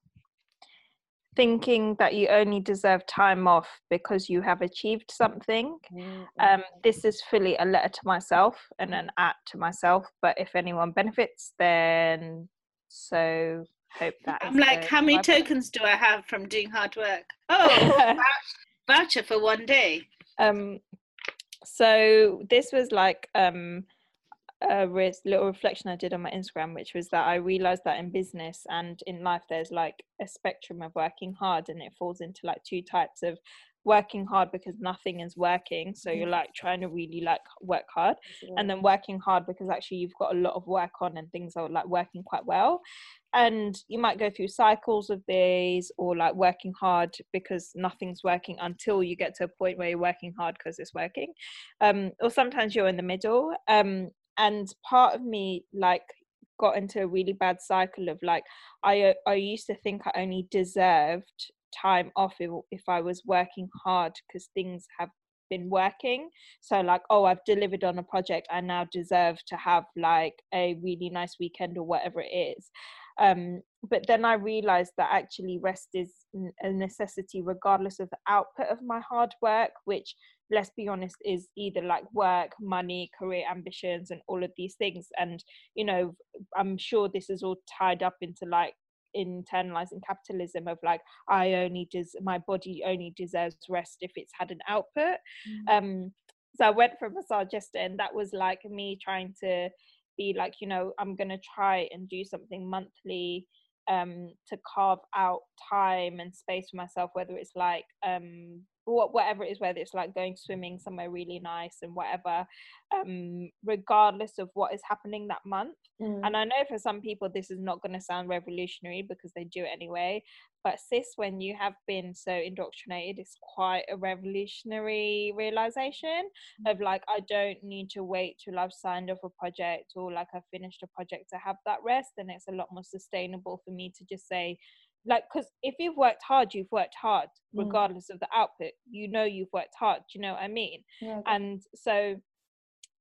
thinking that you only deserve time off because you have achieved something Mm, um this is fully a letter to myself and an at to myself but if anyone benefits then so hope that I'm like, how many tokens do I have from doing hard work? Oh, voucher for one day. um so this was like um a re- little reflection i did on my instagram which was that i realized that in business and in life there's like a spectrum of working hard and it falls into like two types of working hard because nothing is working. So you're like trying to really like work hard and then working hard because actually you've got a lot of work on and things are like working quite well. And you might go through cycles of these or like working hard because nothing's working until you get to a point where you're working hard because it's working. Um or sometimes you're in the middle. Um and part of me like got into a really bad cycle of like i uh, i used to think i only deserved time off if, if i was working hard because things have been working. So like oh i've delivered on a project i now deserve to have like a really nice weekend or whatever it is. Um, but then i realized that actually rest is a necessity regardless of the output of my hard work which let's be honest is either like work money career ambitions and all of these things. And you know i'm sure this is all tied up into like internalizing capitalism of like i only does my body only deserves rest if it's had an output mm-hmm. um so i went for a massage and that was like me trying to be like you know i'm going to try and do something monthly um to carve out time and space for myself whether it's like um whatever it is whether it's like going swimming somewhere really nice and whatever um regardless of what is happening that month mm. and i know for some people this is not going to sound revolutionary because they do it anyway but sis when you have been so indoctrinated it's quite a revolutionary realization mm. of like i don't need to wait till i've signed off a project or like i've finished a project to have that rest and it's a lot more sustainable for me to just say like because if you've worked hard you've worked hard mm. regardless mm. of the output you know you've worked hard do you know what i mean yeah, and so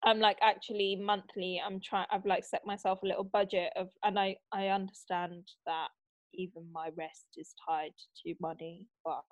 i'm like actually monthly i'm trying i've like set myself a little budget of and i i understand that even my rest is tied to money but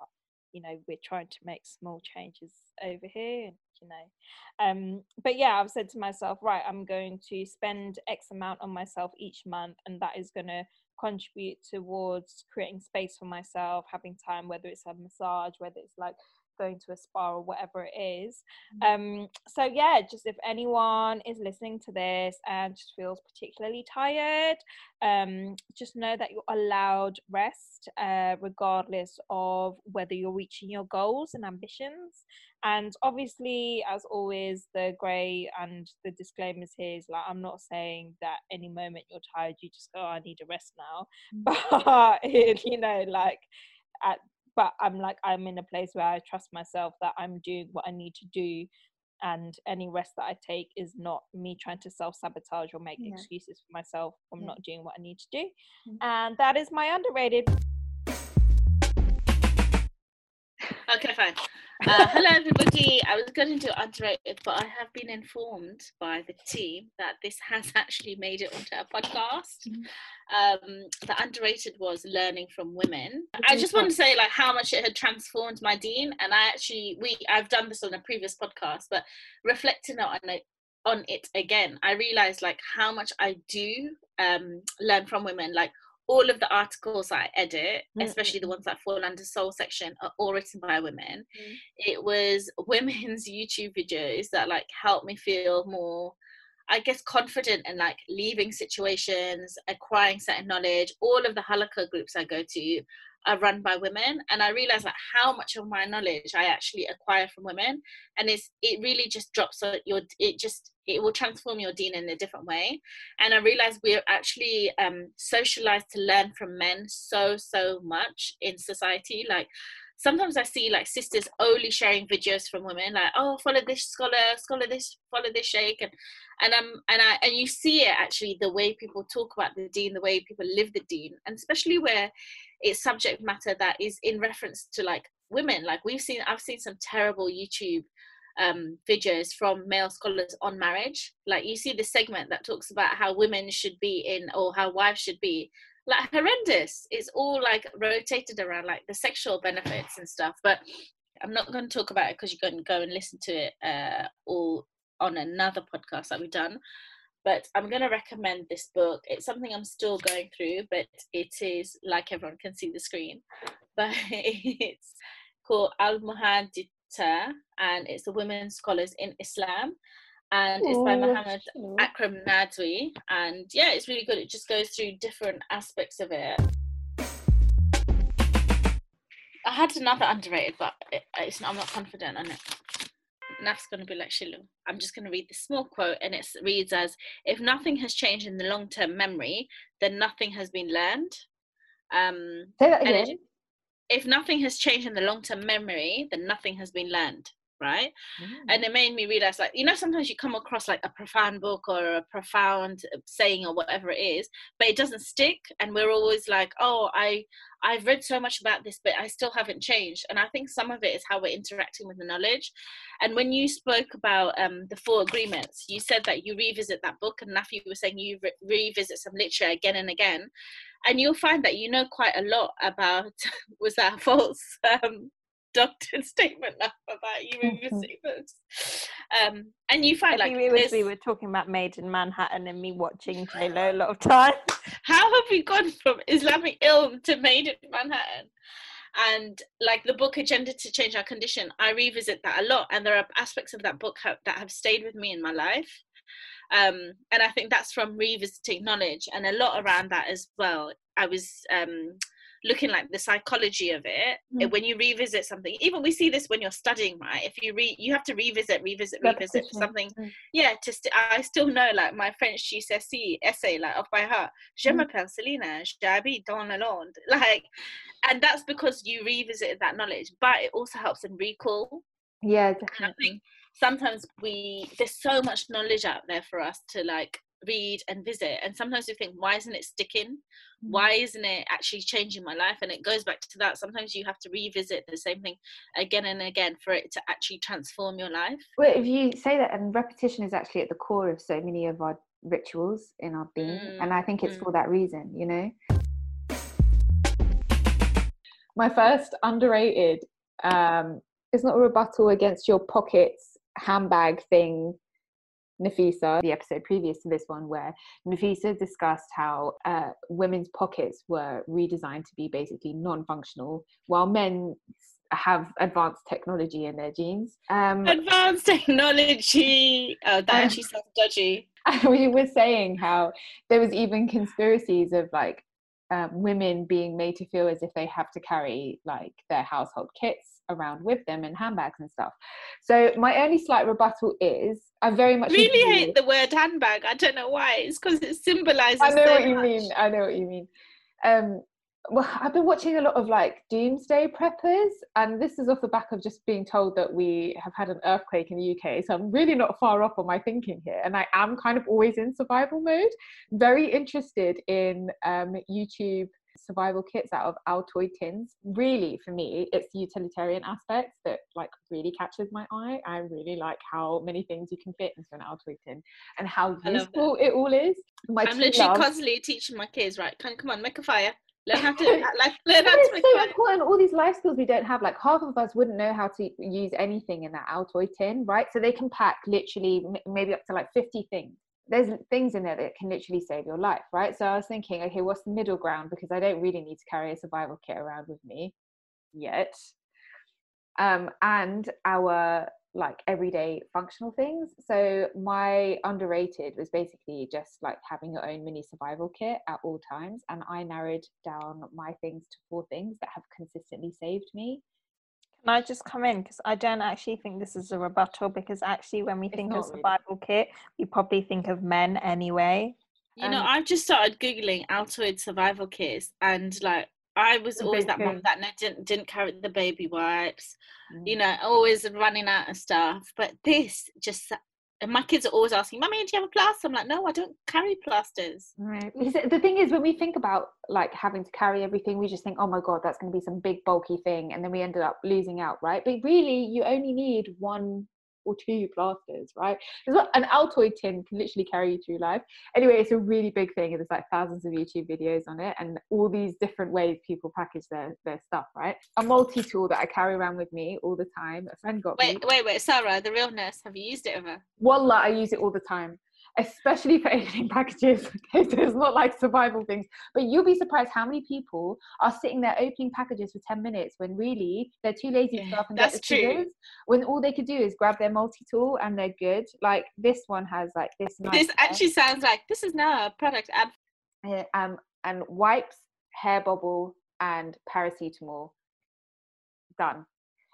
you know we're trying to make small changes over here you know um but yeah i've said to myself right i'm going to spend x amount on myself each month and that is going to contribute towards creating space for myself, having time, whether it's a massage, whether it's like going to a spa or whatever it is. Mm-hmm. Um, so yeah, just if anyone is listening to this and just feels particularly tired, um, just know that you're allowed rest, uh, regardless of whether you're reaching your goals and ambitions. And obviously, as always, the grey and the disclaimers here is like I'm not saying that any moment you're tired, you just go, oh, I need a rest now. Mm. But you know, like at but I'm like I'm in a place where I trust myself that I'm doing what I need to do and any rest that I take is not me trying to self sabotage or make yeah. excuses for myself from yeah. not doing what I need to do. Mm-hmm. And that is my underrated. Okay, fine. Uh, hello, everybody. I was going to underrated, but I have been informed by the team that this has actually made it onto our podcast. Mm-hmm. Um, the underrated was learning from women. I just want to say like how much it had transformed my deen, and I actually we I've done this on a previous podcast, but reflecting on it on it again, I realized like how much I do um, learn from women, like all of the articles I edit, mm-hmm. especially the ones that fall under soul section, are all written by women. Mm-hmm. It was women's YouTube videos that like helped me feel more, I guess, confident in like leaving situations, acquiring certain knowledge. All of the halakha groups I go to are run by women, and I realized like how much of my knowledge I actually acquire from women, and it's it really just drops your it just it will transform your deen in a different way. And I realized we're actually um, socialized to learn from men so, so much in society. Like sometimes I see like sisters only sharing videos from women, like, oh, follow this scholar, scholar this, follow this sheikh. And, and, um, and, I, and you see it actually the way people talk about the deen, the way people live the deen, and especially where it's subject matter that is in reference to like women. Like we've seen, I've seen some terrible YouTube um, videos from male scholars on marriage. Like you see the segment that talks about how women should be in or how wives should be. Like horrendous. It's all like rotated around like the sexual benefits and stuff. But I'm not going to talk about it because you're going to go and listen to it uh, all on another podcast that we've done. But I'm going to recommend this book. It's something I'm still going through, but it is like everyone can see the screen. But it's called Al Muhaddithat and it's the Women Scholars in Islam. And it's by Muhammad Akram Nadwi. And yeah, it's really good. It just goes through different aspects of it. I had another underrated, but it, it's not, I'm not confident on it. Naf's going to be like Shilu. I'm just going to read the small quote, and it reads as If nothing has changed in the long term memory, then nothing has been learned. Um, Say that it- again. if nothing has changed in the long term memory, then nothing has been learned, right? And it made me realize, like, you know, sometimes you come across like a profound book or a profound uh, saying or whatever it is, but it doesn't stick. And we're always like, oh, I, I've read so much about this, but I still haven't changed. And I think some of it is how we're interacting with the knowledge. And when you spoke about um, the four agreements, you said that you revisit that book, and Nafi was saying you re- revisit some literature again and again, and you'll find that you know quite a lot about was that false um, doctored statement Naf, about you revisiting books, um, and you find like was, we were talking about Maid in Manhattan and me watching J Lo a lot of time. how have we gone from Islamic Ilm to Maid in Manhattan? And like the book Agenda to Change Our Condition, I revisit that a lot, and there are aspects of that book ha- that have stayed with me in my life. Um, and I think that's from revisiting knowledge, and a lot around that as well. I was um, looking like the psychology of it Mm. when you revisit something. Even we see this when you're studying, right? If you read, you have to revisit, revisit, revisit something Mm. yeah to st- i still know like my french gcse essay like off by heart je Mm. m'appelle selina j'habite dans le monde like and that's because you revisited that knowledge but it also helps in recall Yeah, definitely. sometimes we there's so much knowledge out there for us to like read and visit and sometimes we think why isn't it sticking Mm. why isn't it actually changing my life and it goes back to that sometimes you have to revisit the same thing again and again for it to actually transform your life Well, if you say that, and repetition is actually at the core of so many of our rituals in our being, and I think it's Mm, for that reason, you know. My first underrated um, is not a rebuttal against your pockets handbag thing, Nafisa. The episode previous to this one, where Nafisa discussed how uh, women's pockets were redesigned to be basically non-functional, while men have advanced technology in their jeans. Um, advanced technology. Oh, that Um, actually sounds dodgy. We were saying how there was even conspiracies of like um, women being made to feel as if they have to carry like their household kits around with them and handbags and stuff. So my only slight rebuttal is I very much Really agree- hate the word handbag. I don't know why. It's because it symbolizes. I know so what you much. mean. I know what you mean. Um, well, I've been watching a lot of like doomsday preppers, and this is off the back of just being told that we have had an earthquake in the UK. So I'm really not far off on my thinking here, and I am kind of always in survival mode. Very interested in um, YouTube survival kits out of Altoid tins. Really, for me, it's the utilitarian aspects that like really catches my eye. I really like how many things you can fit into an Altoid tin and how I love that. useful it all is. My I'm literally loves- constantly teaching my kids. Right, come, come on, make a fire. Learn how to like learn how to make so fire. important. All these life skills we don't have. Like half of us wouldn't know how to use anything in that Altoid tin, right? So they can pack literally m- maybe up to like 50 things. There's things in there that can literally save your life, right? So I was thinking, okay, what's the middle ground? Because I don't really need to carry a survival kit around with me yet. Um, and our like everyday functional things. So my underrated was basically just like having your own mini survival kit at all times. And I narrowed down my things to four things that have consistently saved me. Can I just come in? Because I don't actually think this is a rebuttal because actually, when we It's think of really. survival kit, we probably think of men anyway. You know, Um, I've just started googling Altoid survival kits, and like I was always that mom that no, didn't didn't carry the baby wipes. You Mm. know, always running out of stuff. But this just. And my kids are always asking, "Mummy, do you have a plaster?" I'm like, "No, I don't carry plasters." Right. The thing is, when we think about like having to carry everything, we just think, oh my God, that's going to be some big bulky thing. And then we ended up losing out, right? But really, you only need one or two plasters, right? Not, an Altoid tin can literally carry you through life. Anyway, it's a really big thing. There's like thousands of YouTube videos on it and all these different ways people package their, their stuff, right? A multi tool that I carry around with me all the time. A friend got me. Wait, wait, wait, Sara, the real nurse. Have you used it ever? Wallah, I use it all the time, especially for opening packages. Okay, so it's not like survival things, but you'll be surprised how many people are sitting there opening packages for 10 minutes when really they're too lazy to Yeah, go up and that's get the true. When all they could do is grab their multi tool and they're good. Like this one has like this. Nice This actually sounds like this is now a product ad. uh, um, and wipes, hair bobble, and paracetamol. done.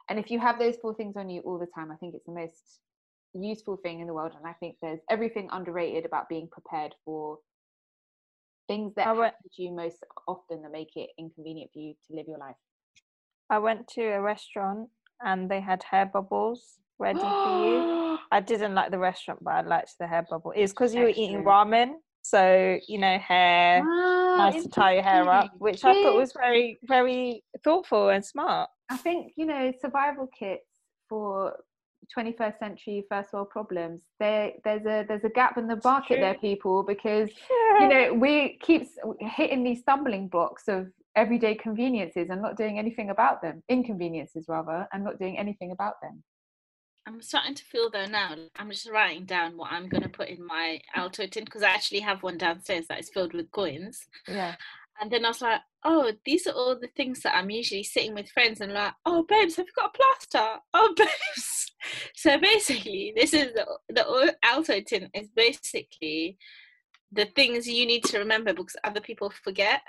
And if you have those four things on you all the time, I think it's the most useful thing in the world. And I think there's everything underrated about being prepared for things that I went- happen to you most often that make it inconvenient for you to live your life. I went to a restaurant and they had hair bobbles ready for you. I didn't like the restaurant, but I liked the hair bobble. It's because you were eating ramen, so you know hair. Ah, nice to tie your hair up, which I thought was very, very thoughtful and smart. I think you know survival kits for 21st century first world problems. There, there's a there's a gap in the market there, people, because you know we keep hitting these stumbling blocks of everyday conveniences and not doing anything about them, inconveniences rather, and not doing anything about them. I'm starting to feel though now. I'm just writing down what I'm gonna put in my Altoid tin because I actually have one downstairs that is filled with coins. Yeah. And then I was like, oh, these are all the things that I'm usually sitting with friends and like, oh, babes, have you got a plaster? Oh, babes. So basically, this is the, the Altoid tin is basically the things you need to remember because other people forget.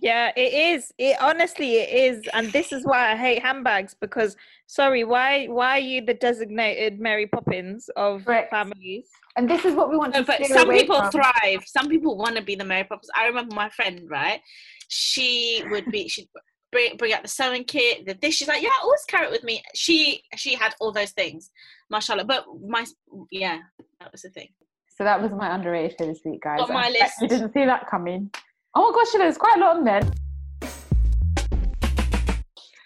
Yeah, it is. It honestly it is, and this is why I hate handbags. Because sorry, why why are you the designated Mary Poppins of Correct. families? And this is what we want No, to but some people from. thrive. Some people want to be the Mary Poppins. I remember my friend, right? She would be, she'd bring, bring out the sewing kit, the dish. She's like, yeah, I always carry it with me. She she had all those things, mashallah. But my, yeah, that was the thing. So that was my underrated for this week, guys. Got my I list. I didn't see that coming. Oh my gosh, there's quite a lot on there.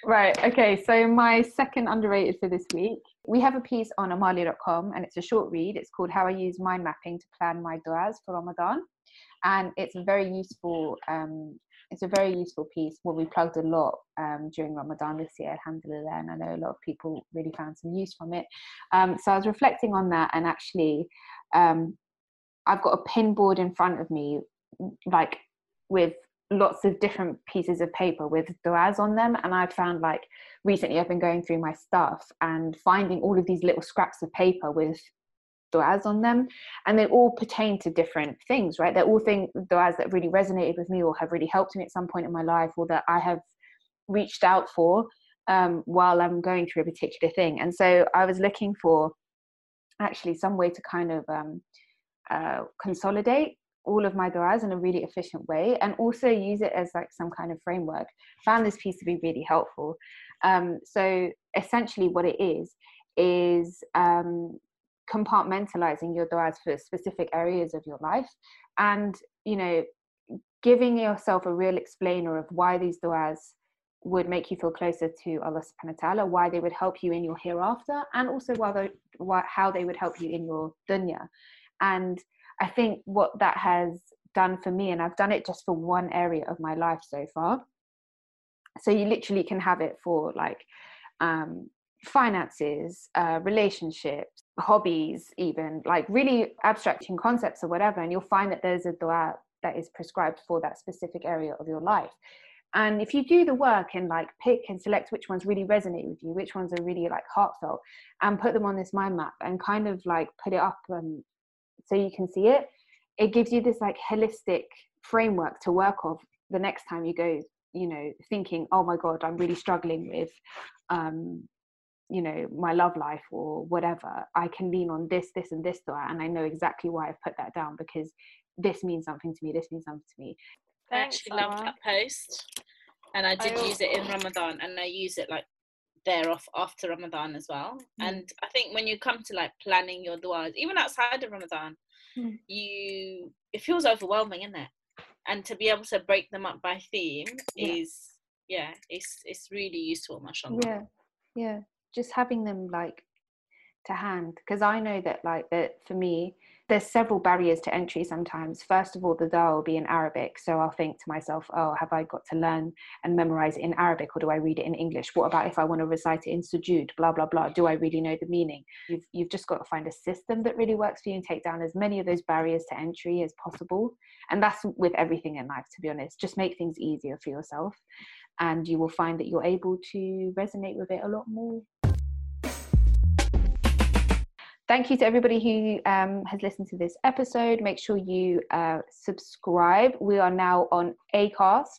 Right, okay, so my second underrated for this week, we have a piece on amaliah.com and it's a short read. It's called How I Use Mind Mapping to Plan My Duas for Ramadan. And it's a very useful, um, it's a very useful piece. Well, we plugged a lot um, during Ramadan this year, alhamdulillah, and I know a lot of people really found some use from it. Um, so I was reflecting on that and actually um, I've got a pin board in front of me, like with lots of different pieces of paper with duas on them. And I found like recently I've been going through my stuff and finding all of these little scraps of paper with duas on them. And they all pertain to different things, right? They're all things duas that really resonated with me or have really helped me at some point in my life or that I have reached out for um, while I'm going through a particular thing. And so I was looking for actually some way to kind of um, uh, consolidate all of my duas in a really efficient way and also use it as like some kind of framework found this piece to be really helpful um, so essentially what it is is um, compartmentalizing your duas for specific areas of your life and you know giving yourself a real explainer of why these duas would make you feel closer to Allah subhanahu wa ta'ala, why they would help you in your hereafter, and also why they, why, how they would help you in your dunya. And I think what that has done for me, and I've done it just for one area of my life so far. So you literally can have it for like um, finances, uh, relationships, hobbies, even like really abstracting concepts or whatever. And you'll find that there's a dua that is prescribed for that specific area of your life. And if you do the work and like pick and select which ones really resonate with you, which ones are really like heartfelt, and put them on this mind map and kind of like put it up um, so you can see it, it gives you this like holistic framework to work off the next time you go, you know, thinking, oh my God, I'm really struggling with, um, you know, my love life or whatever. I can lean on this, this, and this dua, and I know exactly why I've put that down because this means something to me, this means something to me. I Thanks, actually loved that post, and I did I use it in Ramadan, and I use it like there off after Ramadan as well. Mm. And I think when you come to like planning your duas, even outside of Ramadan, Mm. you it feels overwhelming, isn't it? And to be able to break them up by theme Yeah. is yeah, it's it's really useful, mashallah. yeah yeah just having them like to hand because i know that like that for me there's several barriers to entry sometimes. First of all the dua will be in arabic. So i'll think to myself oh have i got to learn and memorize it in arabic or do i read it in english? What about if i want to recite it in sujud? Blah blah blah. Do i really know the meaning? You've, you've just got to find a system that really works for you and take down as many of those barriers to entry as possible. And that's with everything in life to be honest. Just make things easier for yourself and you will find that you're able to resonate with it a lot more. Thank you to everybody who um, has listened to this episode. Make sure you uh, subscribe. We are now on Acast.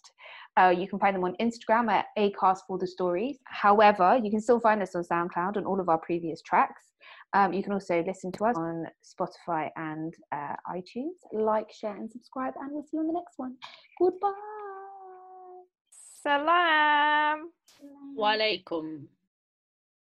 Uh, you can find them on Instagram at Acast for the stories. However, you can still find us on SoundCloud and all of our previous tracks. Um, you can also listen to us on Spotify and uh, iTunes. Like, share, and subscribe, and we'll see you on the next one. Goodbye. Salam. Walaikum.